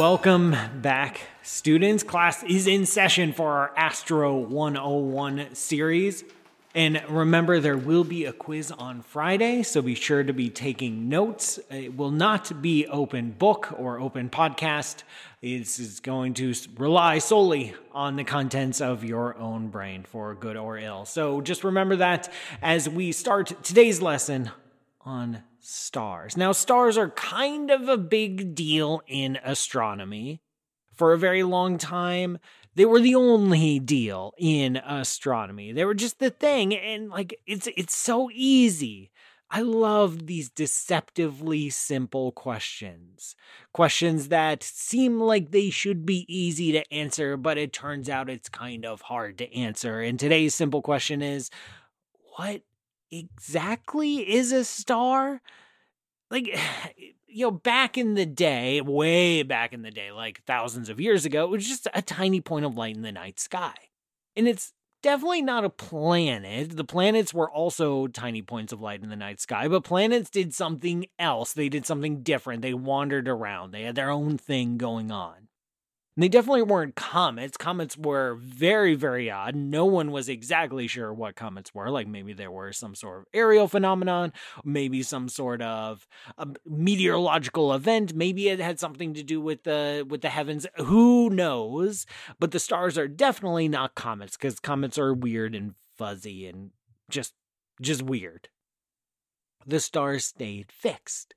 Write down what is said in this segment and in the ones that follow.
Welcome back, students. Class is in session for our Astro 101 series. And remember, there will be a quiz on Friday, so be sure to be taking notes. It will not be open book or open podcast. It is going to rely solely on the contents of your own brain for good or ill. So just remember that as we start today's lesson on stars. Now, stars are kind of a big deal in astronomy. For a very long time, they were the only deal in astronomy. They were just the thing and like it's it's so easy. I love these deceptively simple questions. Questions that seem like they should be easy to answer, but it turns out it's kind of hard to answer. And today's simple question is what exactly is a star? Like, you know, back in the day, way back in the day, like thousands of years ago, it was just a tiny point of light in the night sky. And it's definitely not a planet. The planets were also tiny points of light in the night sky, but planets did something else. They did something different. They wandered around, they had their own thing going on. And they definitely weren't comets. Comets were very, very odd. No one was exactly sure what comets were. Like maybe there were some sort of aerial phenomenon, maybe some sort of um, meteorological event. Maybe it had something to do with the with the heavens. Who knows? But the stars are definitely not comets because comets are weird and fuzzy and just just weird. The stars stayed fixed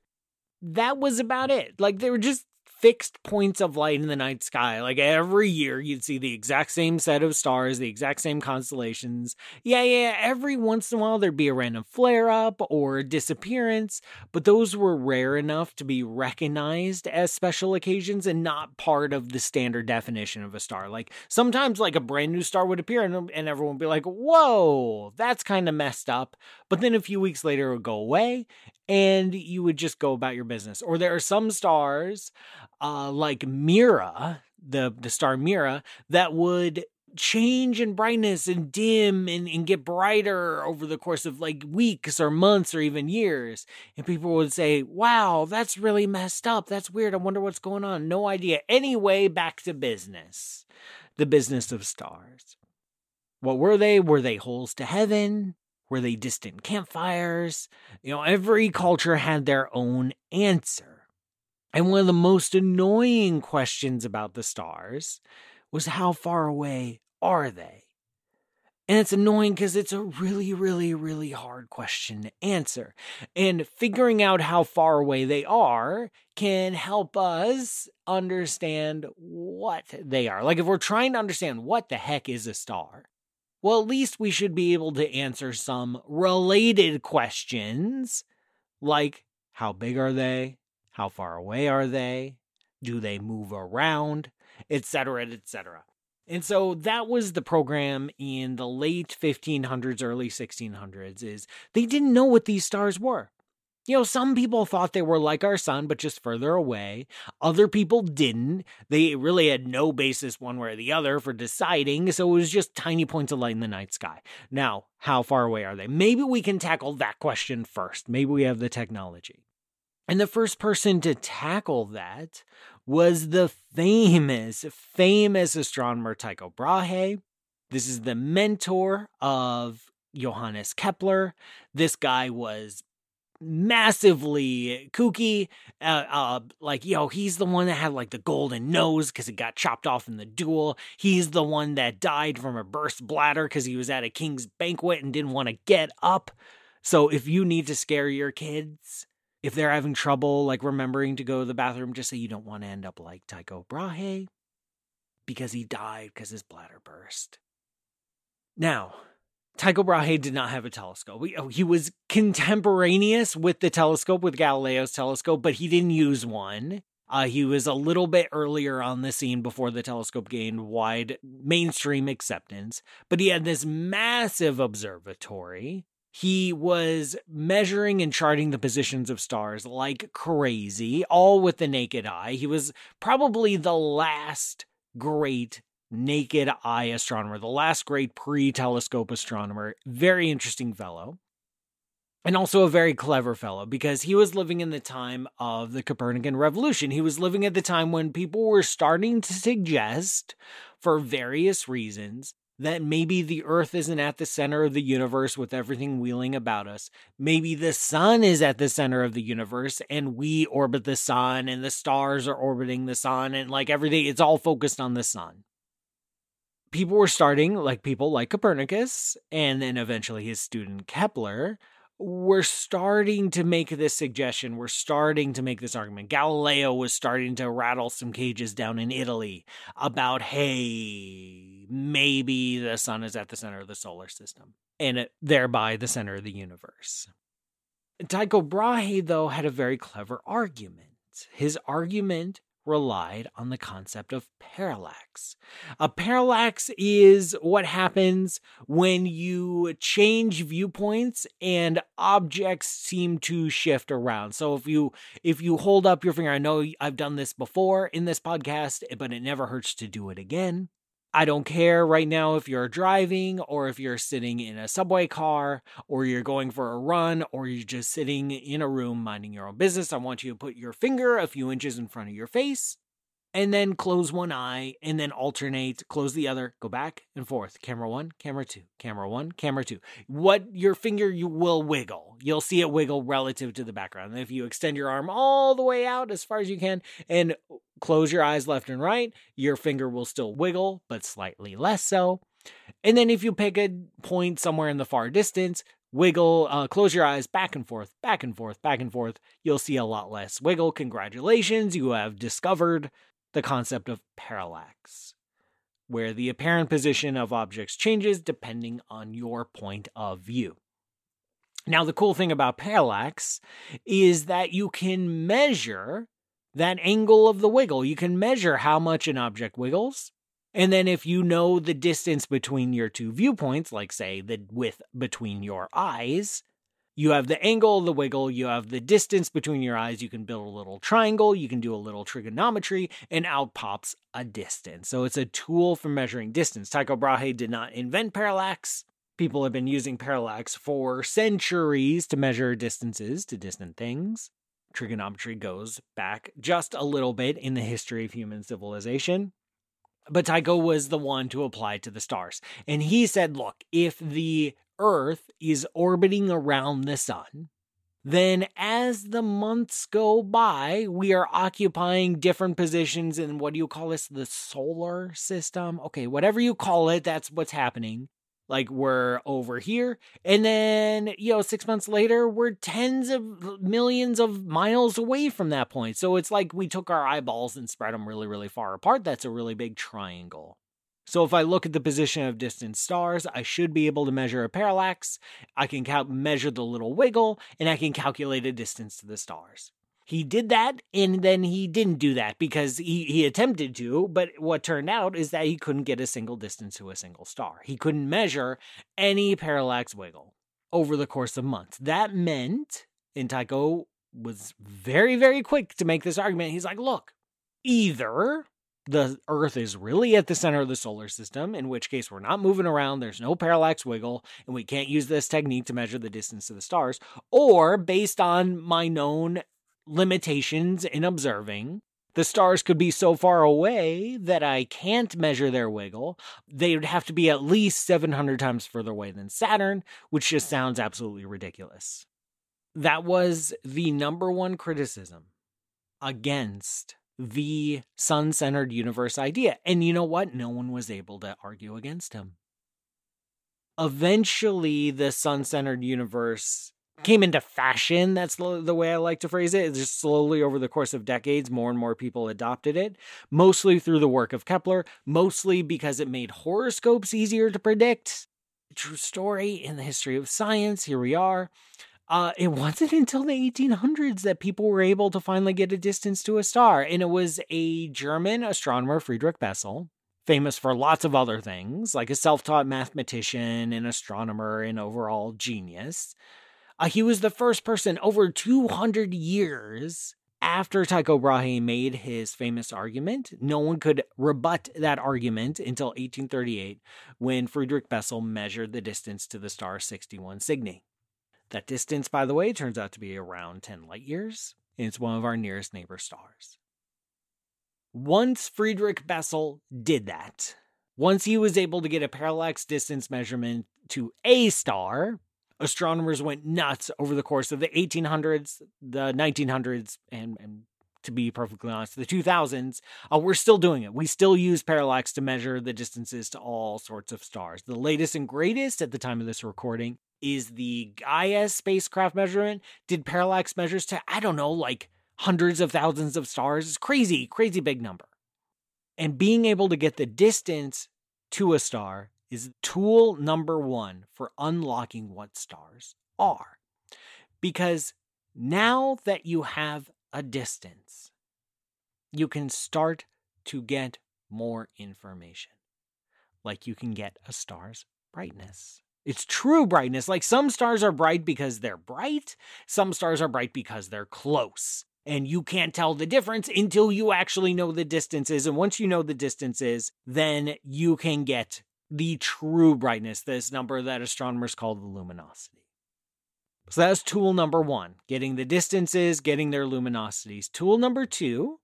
that was about it. Like they were just fixed points of light in the night sky. Like every year, you'd see the exact same set of stars, the exact same constellations. Yeah, yeah, every once in a while, there'd be a random flare up or disappearance, but those were rare enough to be recognized as special occasions and not part of the standard definition of a star. Like sometimes, like a brand new star would appear and, and everyone would be like, whoa, that's kind of messed up. But then a few weeks later, it would go away and you would just go about your business. Or there are some stars, uh, like Mira, the the star Mira, that would change in brightness and dim and, and get brighter over the course of like weeks or months or even years. And people would say, wow, that's really messed up. That's weird. I wonder what's going on. No idea. Anyway, back to business the business of stars. What were they? Were they holes to heaven? Were they distant campfires? You know, every culture had their own answer. And one of the most annoying questions about the stars was how far away are they? And it's annoying because it's a really, really, really hard question to answer. And figuring out how far away they are can help us understand what they are. Like if we're trying to understand what the heck is a star, well, at least we should be able to answer some related questions like how big are they? How far away are they? Do they move around? Etc., etc. And so that was the program in the late 1500s, early 1600s is they didn't know what these stars were. You know, some people thought they were like our sun, but just further away. Other people didn't. They really had no basis one way or the other for deciding, so it was just tiny points of light in the night sky. Now, how far away are they? Maybe we can tackle that question first. Maybe we have the technology. And the first person to tackle that was the famous, famous astronomer Tycho Brahe. This is the mentor of Johannes Kepler. This guy was massively kooky. Uh, uh, like, yo, he's the one that had like the golden nose because it got chopped off in the duel. He's the one that died from a burst bladder because he was at a king's banquet and didn't want to get up. So if you need to scare your kids, if they're having trouble like remembering to go to the bathroom, just say you don't want to end up like Tycho Brahe because he died because his bladder burst. Now, Tycho Brahe did not have a telescope. He, oh, was contemporaneous with the telescope, with Galileo's telescope, but he didn't use one. Uh, he was a little bit earlier on the scene before the telescope gained wide mainstream acceptance, but he had this massive observatory. He was measuring and charting the positions of stars like crazy, all with the naked eye. He was probably the last great naked eye astronomer, the last great pre telescope astronomer. Very interesting fellow. and also a very clever fellow because he was living in the time of the Copernican revolution. He was living at the time when people were starting to suggest, for various reasons, that maybe the earth isn't at the center of the universe with everything wheeling about us. Maybe the sun is at the center of the universe and we orbit the sun and the stars are orbiting the sun and like everything, it's all focused on the sun. People were starting, like people like Copernicus and then eventually his student Kepler, we're starting to make this suggestion. We're starting to make this argument. Galileo was starting to rattle some cages down in Italy about, hey, maybe the sun is at the center of the solar system and uh, thereby the center of the universe. Tycho Brahe, though, had a very clever argument. His argument relied on the concept of parallax. A parallax is what happens when you change viewpoints and objects seem to shift around. So if you if you hold up your finger, I know I've done this before in this podcast, but it never hurts to do it again. I don't care right now if you're driving or if you're sitting in a subway car or you're going for a run or you're just sitting in a room minding your own business. I want you to put your finger a few inches in front of your face and then close one eye and then alternate, close the other, go back and forth. Camera one, camera two, camera one, camera two. What your finger you will wiggle. You'll see it wiggle relative to the background. And if you extend your arm all the way out as far as you can and close your eyes left and right, your finger will still wiggle, but slightly less so. And then if you pick a point somewhere in the far distance, wiggle, uh, close your eyes back and forth, back and forth, back and forth. You'll see a lot less wiggle. Congratulations, you have discovered the concept of parallax, where the apparent position of objects changes depending on your point of view. Now, the cool thing about parallax is that you can measure that angle of the wiggle. You can measure how much an object wiggles. And then, if you know the distance between your two viewpoints, like say the width between your eyes, you have the angle the wiggle, you have the distance between your eyes, you can build a little triangle, you can do a little trigonometry, and out pops a distance. So it's a tool for measuring distance. Tycho Brahe did not invent parallax. People have been using parallax for centuries to measure distances to distant things. Trigonometry goes back just a little bit in the history of human civilization. But Tycho was the one to apply to the stars. And he said, look, if the Earth is orbiting around the sun, then as the months go by, we are occupying different positions in what do you call this? The solar system? Okay, whatever you call it, that's what's happening. Like we're over here, and then, you know, six months later, we're tens of millions of miles away from that point. So it's like we took our eyeballs and spread them really, really far apart. That's a really big triangle. So if I look at the position of distant stars, I should be able to measure a parallax. I can cal- measure the little wiggle, and I can calculate a distance to the stars. He did that, and then he didn't do that because he, he attempted to, but what turned out is that he couldn't get a single distance to a single star. He couldn't measure any parallax wiggle over the course of months. That meant, and Tycho was very, very quick to make this argument. He's like, look, either the Earth is really at the center of the solar system, in which case we're not moving around, there's no parallax wiggle, and we can't use this technique to measure the distance to the stars, or based on my known limitations in observing, the stars could be so far away that I can't measure their wiggle. They would have to be at least 700 times further away than Saturn, which just sounds absolutely ridiculous. That was the number one criticism against the sun centered universe idea. And you know what? No one was able to argue against him. Eventually, the sun centered universe came into fashion. That's the, way I like to phrase it. Just slowly over the course of decades, more and more people adopted it, mostly through the work of Kepler, mostly because it made horoscopes easier to predict. True story in the history of science. Here we are. Uh, it wasn't until the 1800s that people were able to finally get a distance to a star. And it was a German astronomer, Friedrich Bessel, famous for lots of other things, like a self taught mathematician and astronomer and overall genius. Uh, he was the first person over 200 years after Tycho Brahe made his famous argument. No one could rebut that argument until 1838 when Friedrich Bessel measured the distance to the star 61 Cygni. That distance, by the way, turns out to be around 10 light years, and it's one of our nearest neighbor stars. Once Friedrich Bessel did that, once he was able to get a parallax distance measurement to a star, astronomers went nuts over the course of the 1800s, the 1900s, and, and to be perfectly honest, the 2000s, uh, we're still doing it. We still use parallax to measure the distances to all sorts of stars. The latest and greatest at the time of this recording is the Gaia spacecraft measurement. Did parallax measures to, I don't know, like hundreds of thousands of stars. It's crazy, crazy big number. And being able to get the distance to a star is tool number one for unlocking what stars are. Because now that you have a distance, you can start to get more information. Like you can get a star's brightness. It's true brightness. Like some stars are bright because they're bright, some stars are bright because they're close. And you can't tell the difference until you actually know the distances. And once you know the distances, then you can get the true brightness, this number that astronomers call the luminosity. So that's tool number one, getting the distances, getting their luminosities. Tool number two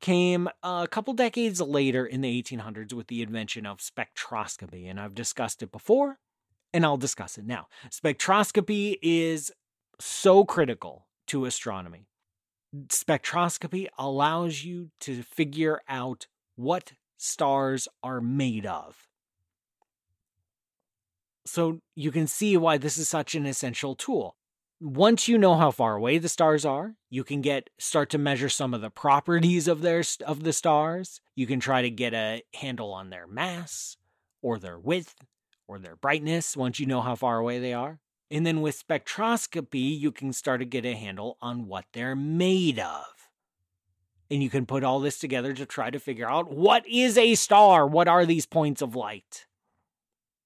came a couple decades later in the 1800s with the invention of spectroscopy. And I've discussed it before, and I'll discuss it now. Spectroscopy is so critical to astronomy. Spectroscopy allows you to figure out what stars are made of. So you can see why this is such an essential tool. Once you know how far away the stars are, you can get start to measure some of the properties of their of the stars. You can try to get a handle on their mass or their width or their brightness once you know how far away they are. And then with spectroscopy, you can start to get a handle on what they're made of. And you can put all this together to try to figure out what is a star? What are these points of light?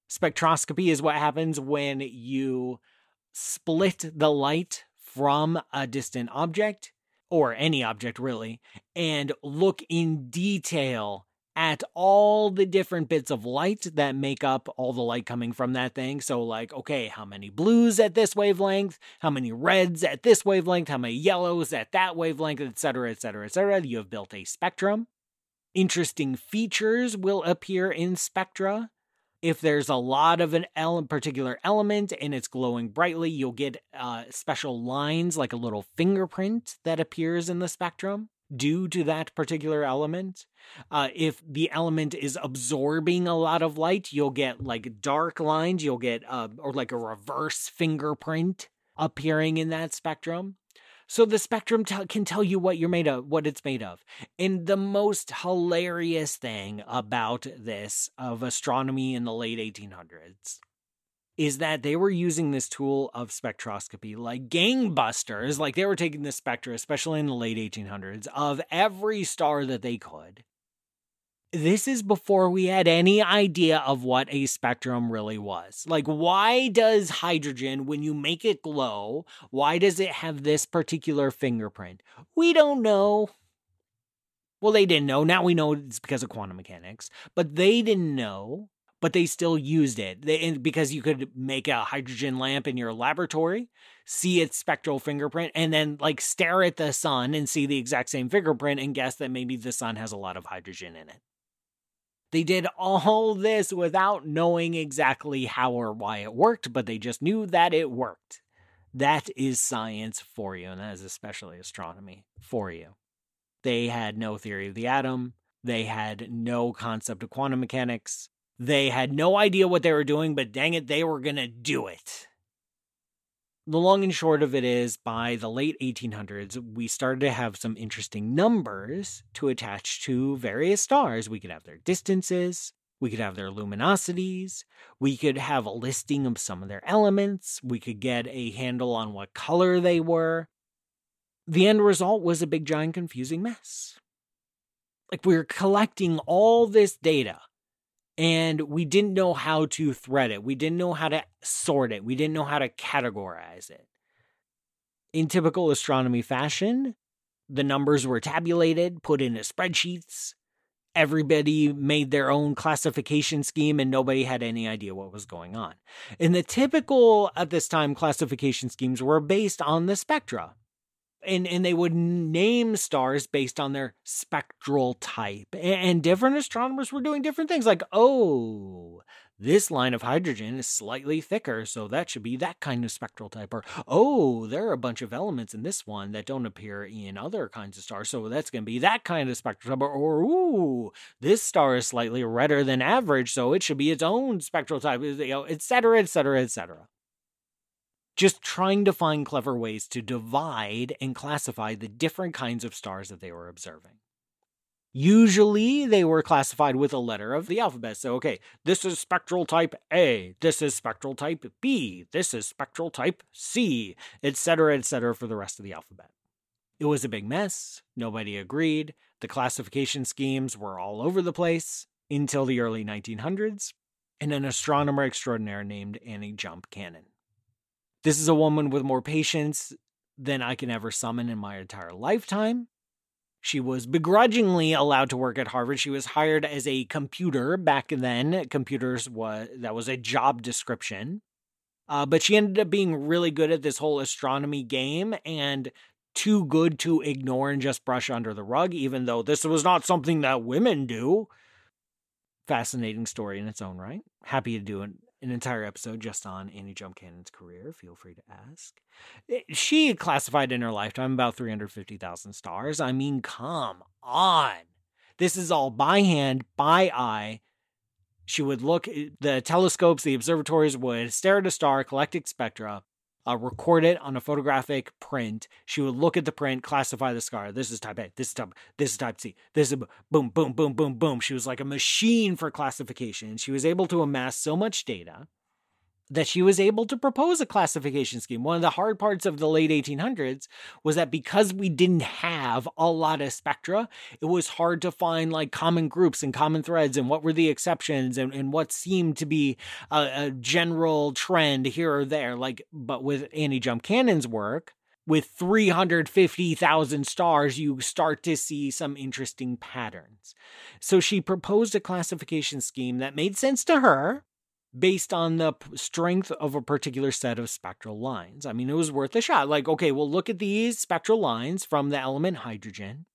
Spectroscopy is what happens when you split the light from a distant object, or any object really, and look in detail at all the different bits of light that make up all the light coming from that thing. So, like, okay, how many blues at this wavelength? How many reds at this wavelength? How many yellows at that wavelength, etc., etc., etc. You have built a spectrum. Interesting features will appear in spectra if there's a lot of an ele- particular element and it's glowing brightly, you'll get uh, special lines like a little fingerprint that appears in the spectrum due to that particular element. Uh, if the element is absorbing a lot of light, you'll get like dark lines, you'll get uh, or like a reverse fingerprint appearing in that spectrum. So the spectrum t- can tell you what you're made of, what it's made of. And the most hilarious thing about this of astronomy in the late 1800s is that they were using this tool of spectroscopy like gangbusters. Like they were taking the spectra, especially in the late 1800s, of every star that they could this is before we had any idea of what a spectrum really was. Like, why does hydrogen, when you make it glow, why does it have this particular fingerprint? We don't know. Well, they didn't know. Now we know it's because of quantum mechanics, but they didn't know. But they still used it they, because you could make a hydrogen lamp in your laboratory, see its spectral fingerprint, and then like stare at the sun and see the exact same fingerprint and guess that maybe the sun has a lot of hydrogen in it. They did all this without knowing exactly how or why it worked, but they just knew that it worked. That is science for you, and that is especially astronomy for you. They had no theory of the atom, they had no concept of quantum mechanics, they had no idea what they were doing, but dang it, they were going to do it the long and short of it is by the late 1800s, we started to have some interesting numbers to attach to various stars. We could have their distances, we could have their luminosities, we could have a listing of some of their elements, we could get a handle on what color they were. The end result was a big, giant, confusing mess. Like we we're collecting all this data and we didn't know how to thread it. We didn't know how to sort it. We didn't know how to categorize it. In typical astronomy fashion, the numbers were tabulated, put into spreadsheets, everybody made their own classification scheme and nobody had any idea what was going on. And the typical at this time classification schemes were based on the spectra. And, and they would name stars based on their spectral type. And different astronomers were doing different things like, oh, this line of hydrogen is slightly thicker, so that should be that kind of spectral type. Or, oh, there are a bunch of elements in this one that don't appear in other kinds of stars, so that's going to be that kind of spectral type. Or, or, ooh, this star is slightly redder than average, so it should be its own spectral type, you know, et cetera, et cetera, et cetera. Just trying to find clever ways to divide and classify the different kinds of stars that they were observing. Usually they were classified with a letter of the alphabet. So, okay, this is spectral type A, this is spectral type B, this is spectral type C, etc., etc., for the rest of the alphabet. It was a big mess. Nobody agreed. The classification schemes were all over the place until the early 1900s, and an astronomer extraordinaire named Annie Jump Cannon. This is a woman with more patience than I can ever summon in my entire lifetime. She was begrudgingly allowed to work at Harvard. She was hired as a computer back then. Computers was that was a job description. Uh, but she ended up being really good at this whole astronomy game and too good to ignore and just brush under the rug, even though this was not something that women do. Fascinating story in its own right. Happy to do an an entire episode just on Annie Jump Cannon's career. Feel free to ask. Eh, she classified in her lifetime about 350,000 stars. I mean, come on. This is all by hand, by eye. She would look, eh, the telescopes, the observatories would stare at a star, collect its spectra, uh, record it on a photographic print. She would look at the print, classify the scar. This is type A. This is type. This is type C. This is boom, boom, boom, boom, boom. She was like a machine for classification. She was able to amass so much data that she was able to propose a classification scheme. One of the hard parts of the late 1800s was that because we didn't have a lot of spectra, it was hard to find like common groups and common threads and what were the exceptions and, and what seemed to be a, a general trend here or there. Like, but with Annie Jump Cannon's work, with 350,000 stars, you start to see some interesting patterns. So she proposed a classification scheme that made sense to her, based on the strength of a particular set of spectral lines. I mean, it was worth a shot. Like, okay, well, look at these spectral lines from the element hydrogen.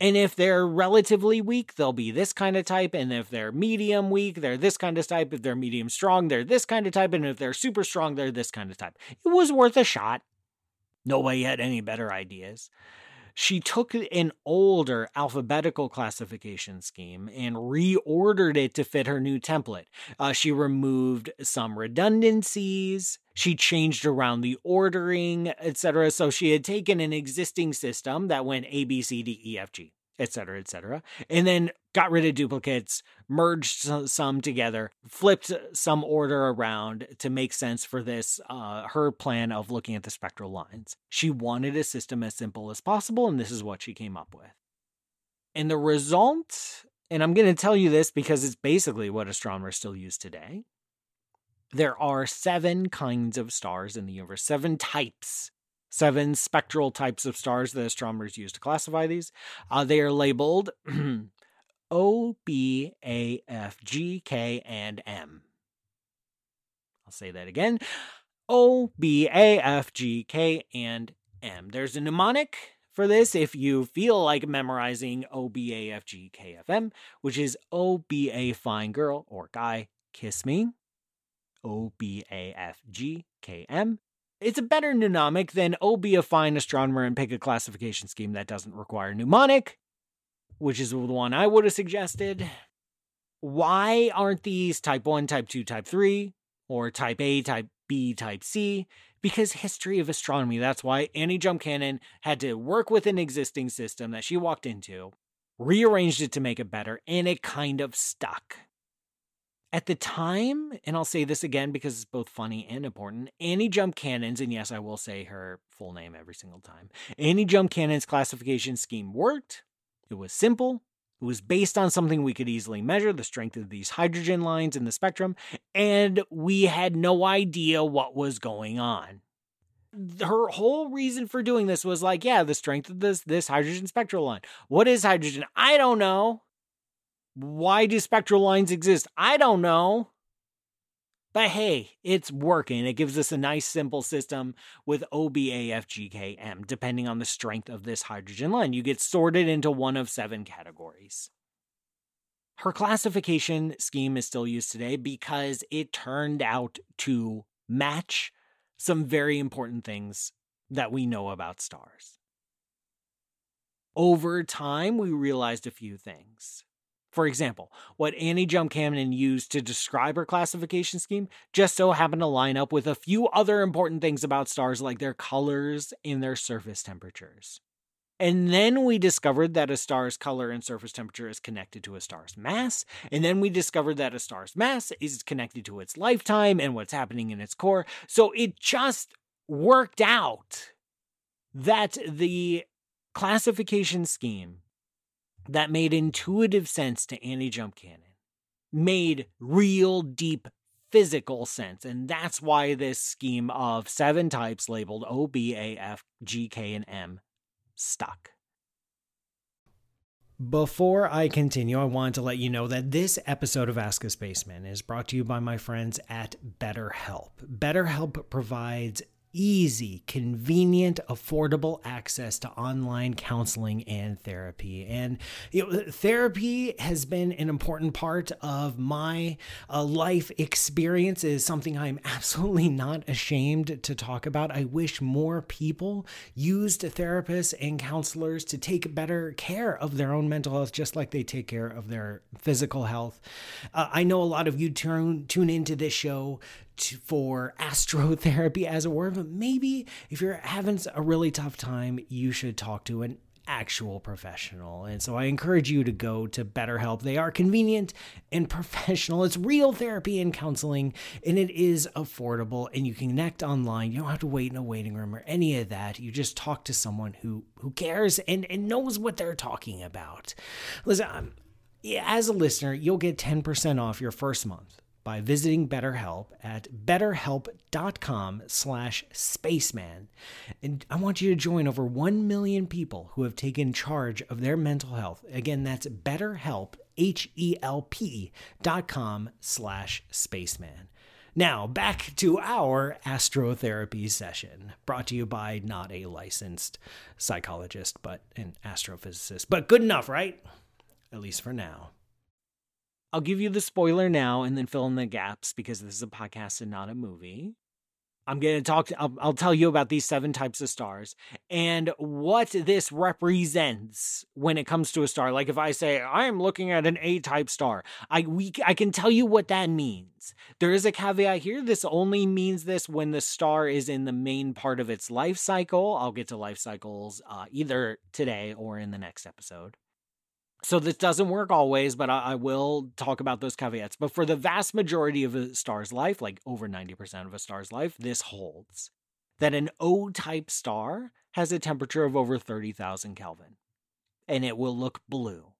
And if they're relatively weak, they'll be this kind of type. And if they're medium weak, they're this kind of type. If they're medium strong, they're this kind of type. And if they're super strong, they're this kind of type. It was worth a shot. Nobody had any better ideas. She took an older alphabetical classification scheme and reordered it to fit her new template. Uh, she removed some redundancies. She changed around the ordering, etc. So she had taken an existing system that went A, B, C, D, E, F, G etc., etc. And then got rid of duplicates, merged some together, flipped some order around to make sense for this, uh, her plan of looking at the spectral lines. She wanted a system as simple as possible, and this is what she came up with. And the result, and I'm going to tell you this because it's basically what astronomers still use today. There are seven kinds of stars in the universe, seven types seven spectral types of stars that astronomers use to classify these. Uh, they are labeled O, B, A, F, G, K, and M. I'll say that again O, B, A, F, G, K, and M. There's a mnemonic for this if you feel like memorizing O, B, A, F, G, K, F, M, which is O, B, A, fine girl or guy, kiss me. O, B, A, F, G, K, M. It's a better mnemonic than oh, be a fine astronomer and pick a classification scheme that doesn't require mnemonic, which is the one I would have suggested. Why aren't these type 1, type 2, type 3, or type A, type B, type C? Because history of astronomy, that's why Annie Jump Cannon had to work with an existing system that she walked into, rearranged it to make it better, and it kind of stuck. At the time, and I'll say this again because it's both funny and important, Annie Jump Cannon's, and yes, I will say her full name every single time, Annie Jump Cannon's classification scheme worked. It was simple. It was based on something we could easily measure, the strength of these hydrogen lines in the spectrum, and we had no idea what was going on. Her whole reason for doing this was like, yeah, the strength of this this hydrogen spectral line. What is hydrogen? I don't know. Why do spectral lines exist? I don't know. But hey, it's working. It gives us a nice simple system with OBAFGKM, depending on the strength of this hydrogen line. You get sorted into one of seven categories. Her classification scheme is still used today because it turned out to match some very important things that we know about stars. Over time, we realized a few things. For example, what Annie Jump Cannon used to describe her classification scheme just so happened to line up with a few other important things about stars like their colors and their surface temperatures. And then we discovered that a star's color and surface temperature is connected to a star's mass. And then we discovered that a star's mass is connected to its lifetime and what's happening in its core. So it just worked out that the classification scheme that made intuitive sense to Annie Jump Cannon, made real deep physical sense. And that's why this scheme of seven types labeled O, B, A, F, G, K, and M stuck. Before I continue, I want to let you know that this episode of Ask a Spaceman is brought to you by my friends at BetterHelp. BetterHelp provides easy, convenient, affordable access to online counseling and therapy. And you know, therapy has been an important part of my uh, life experience. Is something I'm absolutely not ashamed to talk about. I wish more people used therapists and counselors to take better care of their own mental health, just like they take care of their physical health. Uh, I know a lot of you tune tune into this show to, for astrotherapy, as it were. But maybe if you're having a really tough time, you should talk to an actual professional. And so I encourage you to go to BetterHelp. They are convenient and professional. It's real therapy and counseling, and it is affordable. And you can connect online. You don't have to wait in a waiting room or any of that. You just talk to someone who who cares and, and knows what they're talking about. Listen, I'm, as a listener, you'll get 10% off your first month by visiting BetterHelp at betterhelp.com slash spaceman. And I want you to join over 1 million people who have taken charge of their mental health. Again, that's betterhelp, H-E-L-P dot com slash spaceman. Now, back to our astrotherapy session, brought to you by not a licensed psychologist, but an astrophysicist. But good enough, right? At least for now. I'll give you the spoiler now and then fill in the gaps because this is a podcast and not a movie. I'm going to talk, to, I'll, I'll tell you about these seven types of stars and what this represents when it comes to a star. Like if I say, I'm looking at an A type star, I, we, I can tell you what that means. There is a caveat here. This only means this when the star is in the main part of its life cycle. I'll get to life cycles uh, either today or in the next episode. So this doesn't work always, but I, I, will talk about those caveats. But for the vast majority of a star's life, like over 90% of a star's life, this holds that an O type star has a temperature of over 30,000 Kelvin and it will look blue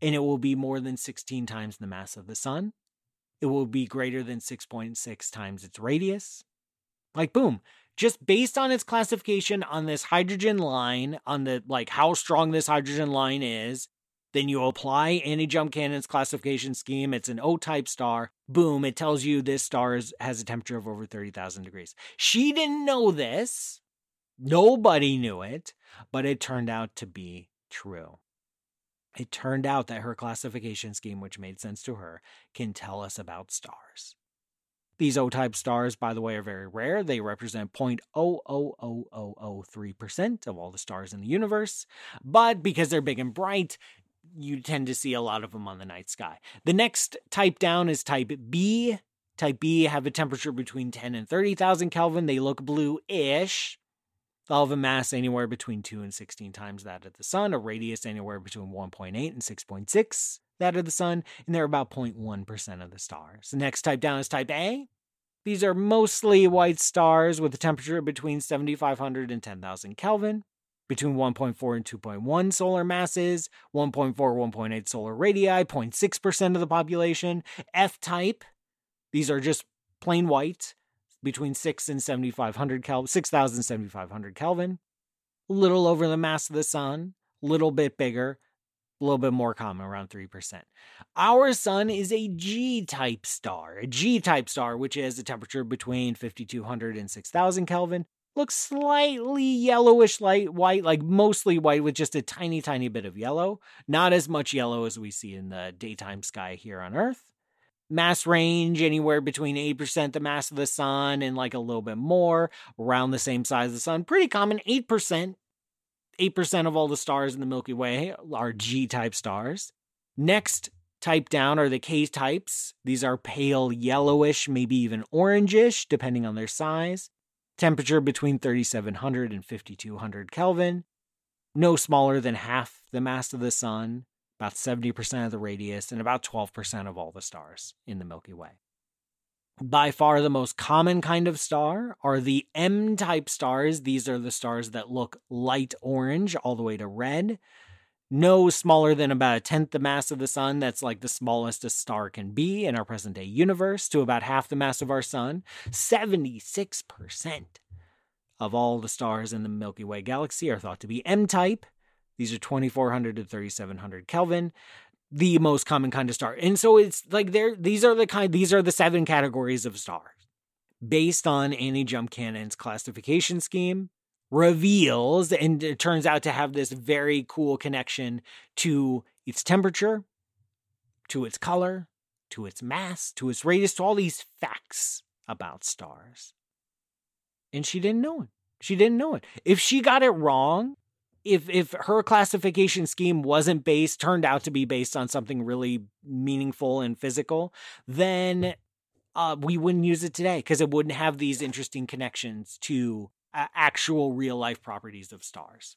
and it will be more than 16 times the mass of the sun. It will be greater than 6.6 times its radius. Like, boom, just based on its classification on this hydrogen line, on the like how strong this hydrogen line is, then you apply Annie Jump Cannon's classification scheme. It's an O type star. Boom, it tells you this star is, has a temperature of over 30,000 degrees. She didn't know this. Nobody knew it, but it turned out to be true. It turned out that her classification scheme, which made sense to her, can tell us about stars. These O type stars, by the way, are very rare. They represent 0.00003% of all the stars in the universe. But because they're big and bright, you tend to see a lot of them on the night sky. The next type down is type B. Type B have a temperature between 10 and 30,000 Kelvin. They look blue-ish. They'll have a mass anywhere between 2 and 16 times that of the sun, a radius anywhere between 1.8 and 6.6 that of the sun, and they're about 0.1% of the stars. The next type down is type A. These are mostly white stars with a temperature between 7,500 and 10,000 Kelvin between 1.4 and 2.1 solar masses, 1.4, 1.8 solar radii, 0.6% of the population. F type, these are just plain white, between 6 and 7500 Kelvin, 6,700 Kelvin. A little over the mass of the sun, a little bit bigger, a little bit more common, around 3%. Our sun is a G type star, a G type star, which has a temperature between 5200 and 6000 Kelvin. Looks slightly yellowish light white, like mostly white with just a tiny, tiny bit of yellow. Not as much yellow as we see in the daytime sky here on Earth. Mass range anywhere between 8% the mass of the sun and like a little bit more, around the same size of the sun. Pretty common, 8%. 8% of all the stars in the Milky Way are G type stars. Next type down are the K types. These are pale yellowish, maybe even orangish, depending on their size. Temperature between 3700 and 5200 Kelvin. No smaller than half the mass of the sun, about 70% of the radius, and about 12% of all the stars in the Milky Way. By far the most common kind of star are the M type stars. These are the stars that look light orange all the way to red. No smaller than about a tenth the mass of the sun. That's like the smallest a star can be in our present day universe, to about half the mass of our sun. 76% of all the stars in the Milky Way galaxy are thought to be M type. These are 2400 to 3700 Kelvin the most common kind of star. And so it's like there these are the kind these are the seven categories of stars. Based on Annie Jump Cannon's classification scheme, reveals and it turns out to have this very cool connection to its temperature, to its color, to its mass, to its radius, to all these facts about stars. And she didn't know it. She didn't know it. If she got it wrong, if if her classification scheme wasn't based turned out to be based on something really meaningful and physical then uh, we wouldn't use it today because it wouldn't have these interesting connections to uh, actual real life properties of stars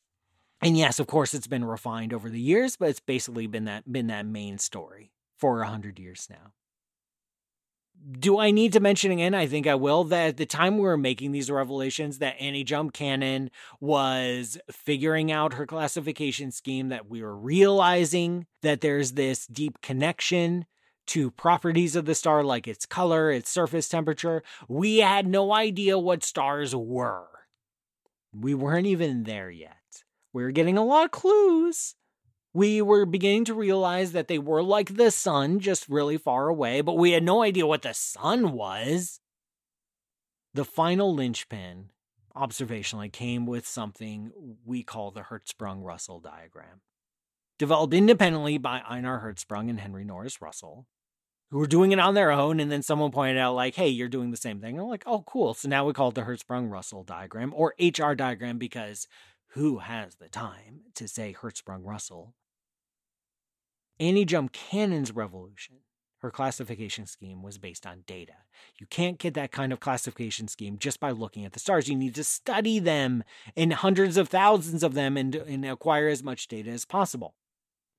and yes of course it's been refined over the years but it's basically been that been that main story for a hundred years now do I need to mention again? I think I will. That at the time we were making these revelations, that Annie Jump Cannon was figuring out her classification scheme, that we were realizing that there's this deep connection to properties of the star, like its color, its surface temperature. We had no idea what stars were. We weren't even there yet. We were getting a lot of clues, we were beginning to realize that they were like the sun, just really far away, but we had no idea what the sun was. The final linchpin, observationally, came with something we call the Hertzsprung Russell diagram. Developed independently by Ejnar Hertzsprung and Henry Norris Russell, who were doing it on their own. And then someone pointed out, like, hey, you're doing the same thing. And I'm like, oh, cool. So now we call it the Hertzsprung Russell diagram or HR diagram because who has the time to say Hertzsprung Russell Annie Jump Cannon's revolution, her classification scheme was based on data. You can't get that kind of classification scheme just by looking at the stars. You need to study them in hundreds of thousands of them and, and acquire as much data as possible.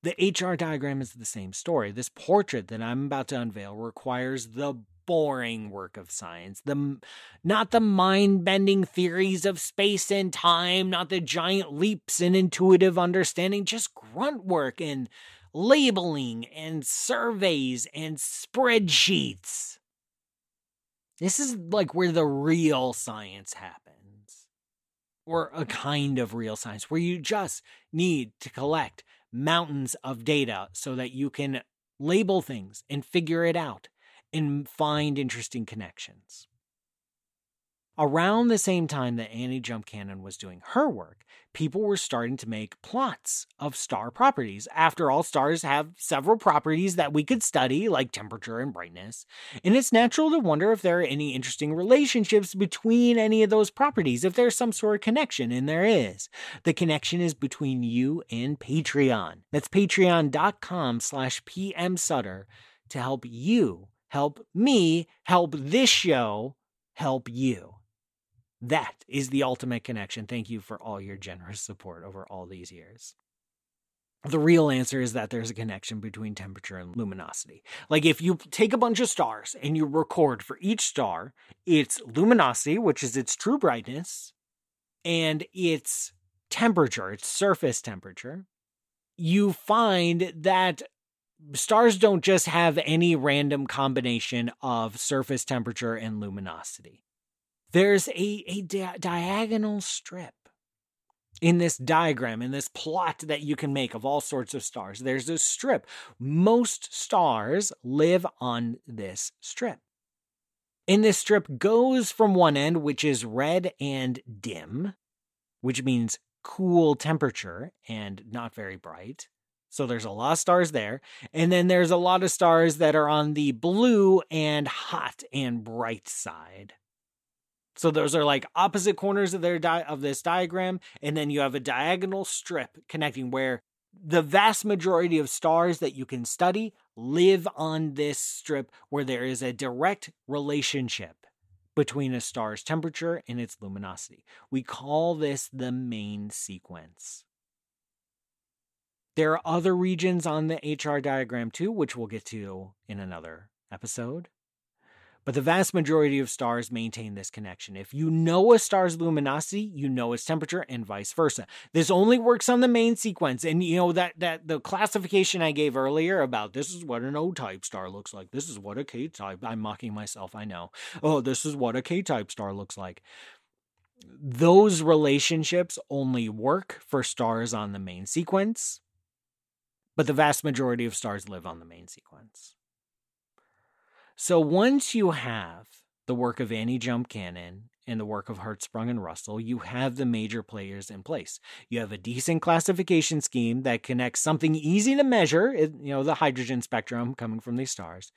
The HR diagram is the same story. This portrait that I'm about to unveil requires the boring work of science. The not the mind-bending theories of space and time, not the giant leaps in intuitive understanding, just grunt work and labeling and surveys and spreadsheets. This is like where the real science happens. Or a kind of real science where you just need to collect mountains of data so that you can label things and figure it out and find interesting connections. Around the same time that Annie Jump Cannon was doing her work, people were starting to make plots of star properties. After all, stars have several properties that we could study, like temperature and brightness, and it's natural to wonder if there are any interesting relationships between any of those properties, if there's some sort of connection, and there is. The connection is between you and Patreon. That's patreon.com slash pmsutter to help you help me help this show help you. That is the ultimate connection. Thank you for all your generous support over all these years. The real answer is that there's a connection between temperature and luminosity. Like if you take a bunch of stars and you record for each star its luminosity, which is its true brightness, and its temperature, its surface temperature, you find that stars don't just have any random combination of surface temperature and luminosity there's a, a di- diagonal strip in this diagram, in this plot that you can make of all sorts of stars, there's a strip. Most stars live on this strip. And this strip goes from one end, which is red and dim, which means cool temperature and not very bright. So there's a lot of stars there. And then there's a lot of stars that are on the blue and hot and bright side. So those are like opposite corners of their di- of this diagram and then you have a diagonal strip connecting where the vast majority of stars that you can study live on this strip where there is a direct relationship between a star's temperature and its luminosity. We call this the main sequence. There are other regions on the HR diagram too, which we'll get to in another episode. But the vast majority of stars maintain this connection. If you know a star's luminosity, you know its temperature and vice versa. This only works on the main sequence. And you know that that the classification I gave earlier about this is what an O-type star looks like. This is what a K-type. I'm mocking myself, I know. Oh, this is what a K-type star looks like. Those relationships only work for stars on the main sequence, but the vast majority of stars live on the main sequence. So once you have the work of Annie Jump Cannon and the work of Hertzsprung and Russell, you have the major players in place. You have a decent classification scheme that connects something easy to measure, you know, the hydrogen spectrum coming from these stars,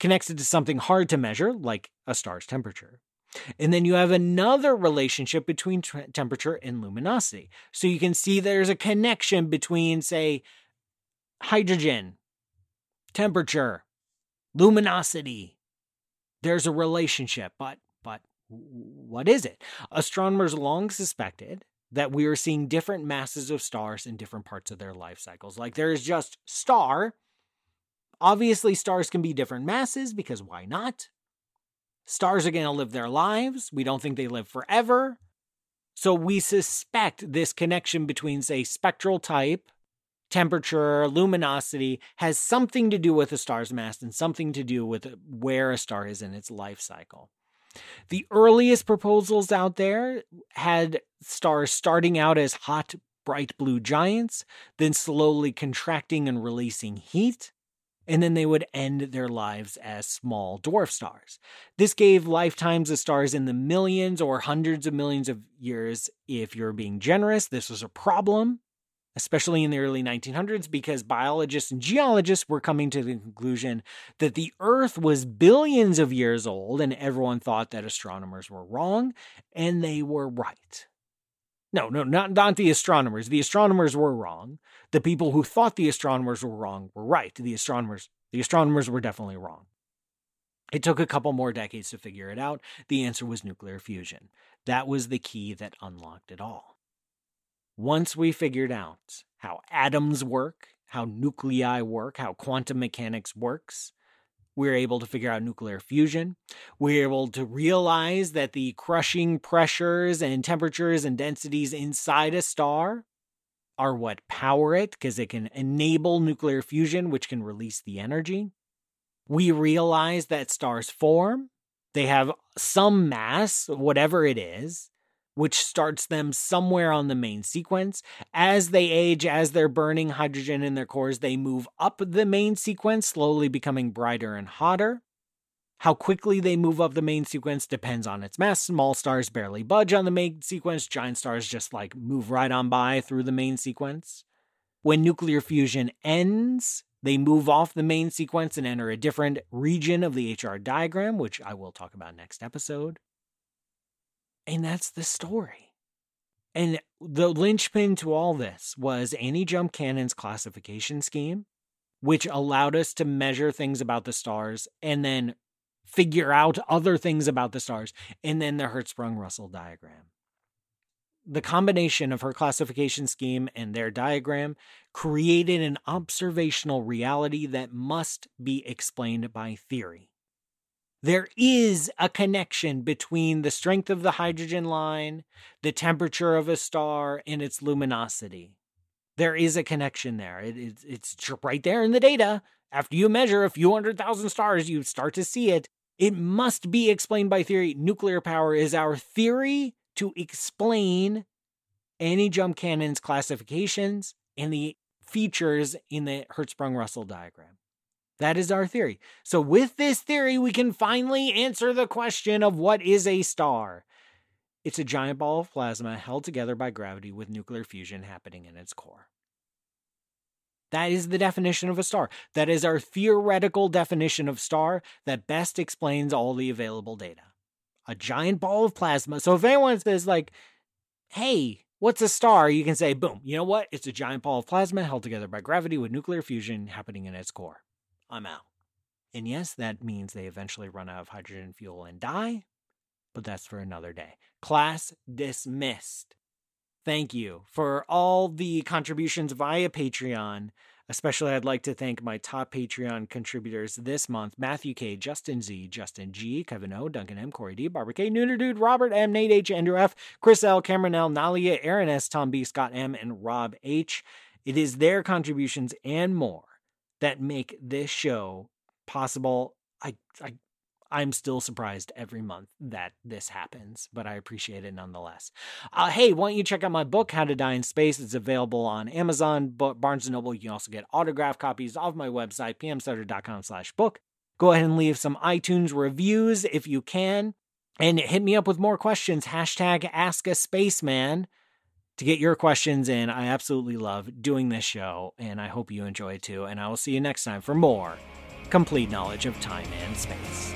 connects it to something hard to measure, like a star's temperature. And then you have another relationship between t- temperature and luminosity. So you can see there's a connection between, say, hydrogen, temperature, luminosity. There's a relationship, but but what is it? Astronomers long suspected that we are seeing different masses of stars in different parts of their life cycles. Like there is just star. Obviously, stars can be different masses because why not? Stars are going to live their lives. We don't think they live forever. So we suspect this connection between, say, spectral type temperature, luminosity has something to do with a star's mass and something to do with uh, where a star is in its life cycle. The earliest proposals out there had stars starting out as hot, bright blue giants, then slowly contracting and releasing heat, and then they would end their lives as small dwarf stars. This gave lifetimes of stars in the millions or hundreds of millions of years if you're being generous. This was a problem especially in the early 1900s, because biologists and geologists were coming to the conclusion that the Earth was billions of years old, and everyone thought that astronomers were wrong, and they were right. No, no, not, not the astronomers. The astronomers were wrong. The people who thought the astronomers were wrong were right. The astronomers, the astronomers were definitely wrong. It took a couple more decades to figure it out. The answer was nuclear fusion. That was the key that unlocked it all. Once we figured out how atoms work, how nuclei work, how quantum mechanics works, we are able to figure out nuclear fusion. We are able to realize that the crushing pressures and temperatures and densities inside a star are what power it because it can enable nuclear fusion, which can release the energy. We realize that stars form, they have some mass, whatever it is, which starts them somewhere on the main sequence. As they age, as they're burning hydrogen in their cores, they move up the main sequence, slowly becoming brighter and hotter. How quickly they move up the main sequence depends on its mass. Small stars barely budge on the main sequence, giant stars just like move right on by through the main sequence. When nuclear fusion ends, they move off the main sequence and enter a different region of the HR diagram, which I will talk about next episode. And that's the story. And the linchpin to all this was Annie Jump Cannon's classification scheme, which allowed us to measure things about the stars and then figure out other things about the stars, and then the Hertzsprung Russell diagram. The combination of her classification scheme and their diagram created an observational reality that must be explained by theory there is a connection between the strength of the hydrogen line, the temperature of a star, and its luminosity. There is a connection there. It, it, it's right there in the data. After you measure a few hundred thousand stars, you start to see it. It must be explained by theory. Nuclear power is our theory to explain Annie Jump Cannon's classifications and the features in the Hertzsprung Russell diagram. That is our theory. So, with this theory, we can finally answer the question of what is a star. It's a giant ball of plasma held together by gravity with nuclear fusion happening in its core. That is the definition of a star. That is our theoretical definition of star that best explains all the available data. A giant ball of plasma. So if anyone says, like, hey, what's a star? You can say, boom, you know what? It's a giant ball of plasma held together by gravity with nuclear fusion happening in its core. I'm out. And yes, that means they eventually run out of hydrogen fuel and die, but that's for another day. Class dismissed. Thank you for all the contributions via Patreon. Especially, I'd like to thank my top Patreon contributors this month Matthew K., Justin Z., Justin G., Kevin O., Duncan M., Corey D., Barbara K., Nooner Dude, Robert M., Nate H., Andrew F., Chris L., Cameron L., Naila, Aaron S., Tom B., Scott M., and Rob H. It is their contributions and more that make this show possible. I, I I'm still surprised every month that this happens, but I appreciate it nonetheless. Uh, hey, why don't you check out my book, How to Die in Space? It's available on Amazon, but Barnes & Noble. You can also get autographed copies off my website, pmsutter.com slash book. Go ahead and leave some iTunes reviews if you can. And hit me up with more questions. Hashtag Ask a Spaceman to get your questions in. I absolutely love doing this show, and I hope you enjoy it too. And I will see you next time for more complete knowledge of time and space.